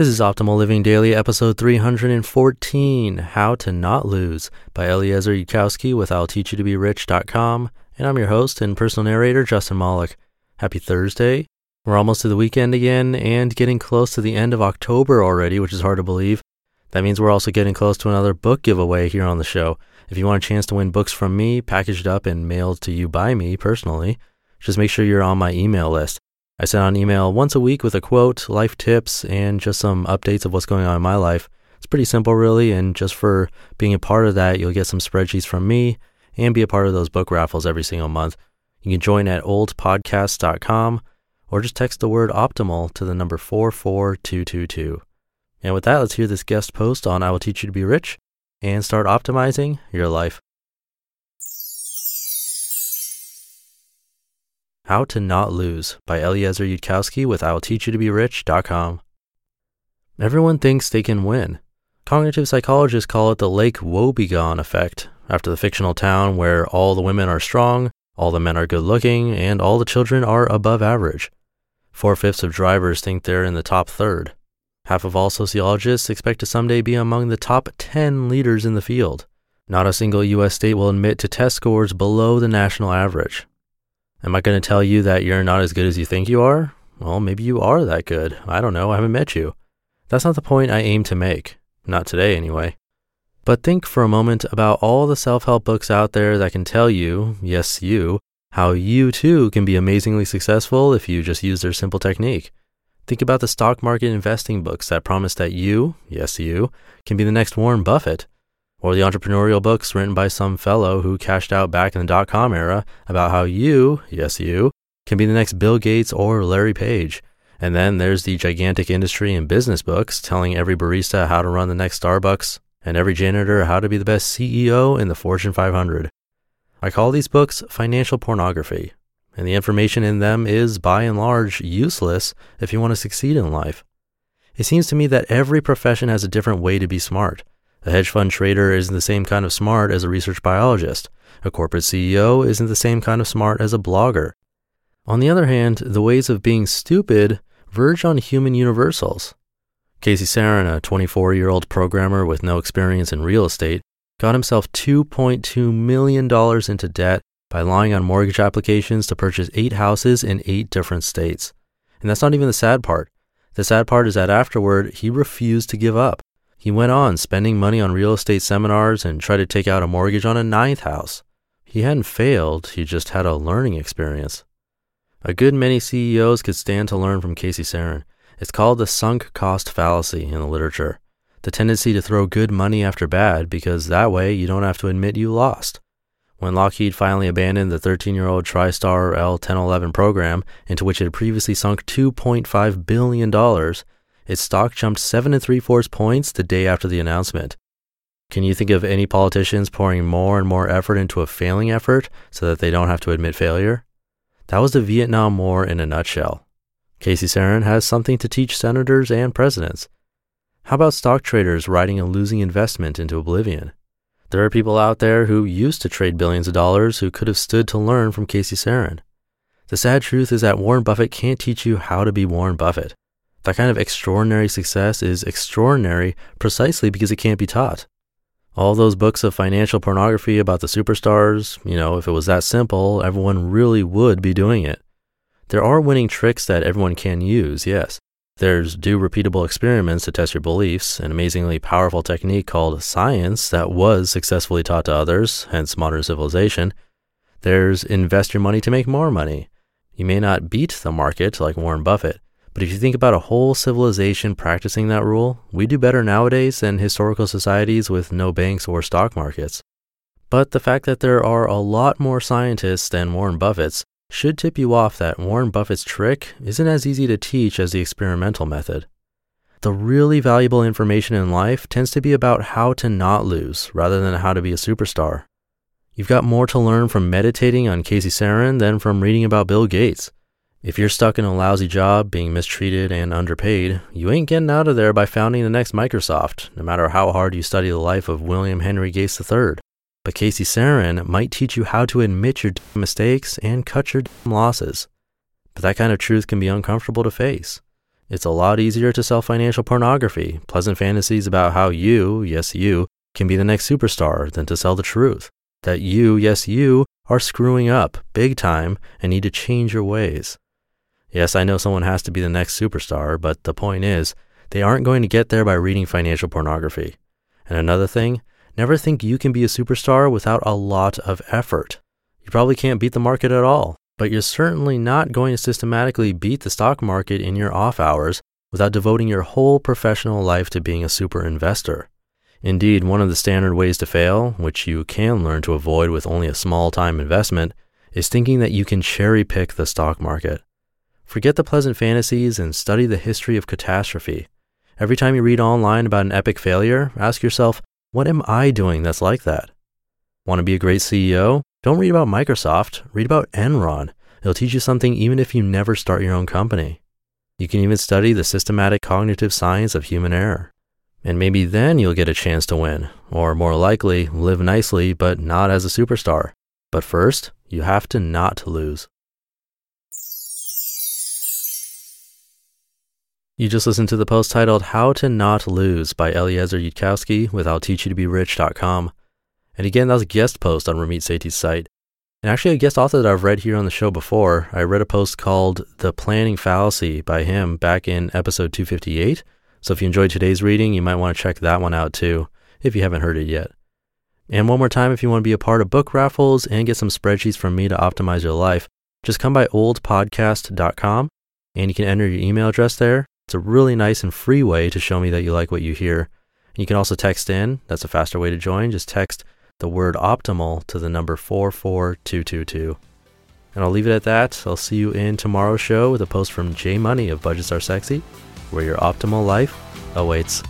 This is Optimal Living Daily, episode 314 How to Not Lose by Eliezer Yudkowsky with I'll Teach You to Be. And I'm your host and personal narrator, Justin Malik. Happy Thursday. We're almost to the weekend again and getting close to the end of October already, which is hard to believe. That means we're also getting close to another book giveaway here on the show. If you want a chance to win books from me, packaged up and mailed to you by me personally, just make sure you're on my email list. I send out an email once a week with a quote, life tips, and just some updates of what's going on in my life. It's pretty simple, really, and just for being a part of that, you'll get some spreadsheets from me and be a part of those book raffles every single month. You can join at oldpodcast.com or just text the word optimal to the number 44222. And with that, let's hear this guest post on I Will Teach You to Be Rich and start optimizing your life. How to Not Lose by Eliezer Yudkowsky with I Will Teach You to Be Rich.com. Everyone thinks they can win. Cognitive psychologists call it the Lake Wobegon effect, after the fictional town where all the women are strong, all the men are good looking, and all the children are above average. Four fifths of drivers think they're in the top third. Half of all sociologists expect to someday be among the top 10 leaders in the field. Not a single U.S. state will admit to test scores below the national average. Am I going to tell you that you're not as good as you think you are? Well, maybe you are that good. I don't know. I haven't met you. That's not the point I aim to make. Not today, anyway. But think for a moment about all the self help books out there that can tell you, yes, you, how you too can be amazingly successful if you just use their simple technique. Think about the stock market investing books that promise that you, yes, you, can be the next Warren Buffett, or the entrepreneurial books written by some fellow who cashed out back in the dot com era about how you, yes, you, can be the next Bill Gates or Larry Page. And then there's the gigantic industry and business books telling every barista how to run the next Starbucks and every janitor how to be the best CEO in the Fortune 500. I call these books financial pornography, and the information in them is by and large useless if you want to succeed in life. It seems to me that every profession has a different way to be smart. A hedge fund trader isn't the same kind of smart as a research biologist. A corporate CEO isn't the same kind of smart as a blogger. On the other hand, the ways of being stupid verge on human universals. Casey Serin, a 24 year old programmer with no experience in real estate, got himself $2.2 million into debt by lying on mortgage applications to purchase eight houses in eight different states. And that's not even the sad part. The sad part is that afterward, he refused to give up. He went on spending money on real estate seminars and tried to take out a mortgage on a ninth house. He hadn't failed, he just had a learning experience. A good many CEOs could stand to learn from Casey Serin. It's called the sunk cost fallacy in the literature, the tendency to throw good money after bad because that way you don't have to admit you lost. When Lockheed finally abandoned the 13 year old TriStar L 1011 program, into which it had previously sunk $2.5 billion, its stock jumped 7 and 3 fourths points the day after the announcement. Can you think of any politicians pouring more and more effort into a failing effort so that they don't have to admit failure? That was the Vietnam War in a nutshell. Casey Serin has something to teach senators and presidents. How about stock traders riding a losing investment into oblivion? There are people out there who used to trade billions of dollars who could have stood to learn from Casey Serin. The sad truth is that Warren Buffett can't teach you how to be Warren Buffett. That kind of extraordinary success is extraordinary precisely because it can't be taught. All those books of financial pornography about the superstars, you know, if it was that simple, everyone really would be doing it. There are winning tricks that everyone can use, yes. There's do repeatable experiments to test your beliefs, an amazingly powerful technique called science that was successfully taught to others, hence modern civilization. There's invest your money to make more money. You may not beat the market like Warren Buffett, but if you think about a whole civilization practicing that rule, we do better nowadays than historical societies with no banks or stock markets. But the fact that there are a lot more scientists than Warren Buffett's should tip you off that Warren Buffett's trick isn't as easy to teach as the experimental method. The really valuable information in life tends to be about how to not lose rather than how to be a superstar. You've got more to learn from meditating on Casey Serin than from reading about Bill Gates. If you're stuck in a lousy job, being mistreated and underpaid, you ain't getting out of there by founding the next Microsoft, no matter how hard you study the life of William Henry Gates III. But Casey Serin might teach you how to admit your mistakes and cut your losses. But that kind of truth can be uncomfortable to face. It's a lot easier to sell financial pornography, pleasant fantasies about how you, yes, you, can be the next superstar than to sell the truth. That you, yes, you, are screwing up big time and need to change your ways. Yes, I know someone has to be the next superstar, but the point is, they aren't going to get there by reading financial pornography. And another thing, never think you can be a superstar without a lot of effort. You probably can't beat the market at all, but you're certainly not going to systematically beat the stock market in your off hours without devoting your whole professional life to being a super investor. Indeed, one of the standard ways to fail, which you can learn to avoid with only a small time investment, is thinking that you can cherry pick the stock market. Forget the pleasant fantasies and study the history of catastrophe. Every time you read online about an epic failure, ask yourself, what am I doing that's like that? Want to be a great CEO? Don't read about Microsoft, read about Enron. It'll teach you something even if you never start your own company. You can even study the systematic cognitive science of human error. And maybe then you'll get a chance to win, or more likely, live nicely but not as a superstar. But first, you have to not lose. You just listened to the post titled How to Not Lose by Eliezer Yudkowsky with I'll Teach You to Be Rich.com. And again, that was a guest post on Ramit Sethi's site. And actually, a guest author that I've read here on the show before, I read a post called The Planning Fallacy by him back in episode 258. So if you enjoyed today's reading, you might want to check that one out too, if you haven't heard it yet. And one more time, if you want to be a part of book raffles and get some spreadsheets from me to optimize your life, just come by oldpodcast.com and you can enter your email address there. It's a really nice and free way to show me that you like what you hear. And you can also text in. That's a faster way to join. Just text the word optimal to the number 44222. And I'll leave it at that. I'll see you in tomorrow's show with a post from Jay Money of Budgets Are Sexy where your optimal life awaits.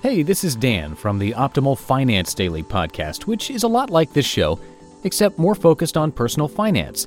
Hey, this is Dan from the Optimal Finance Daily podcast, which is a lot like this show, except more focused on personal finance.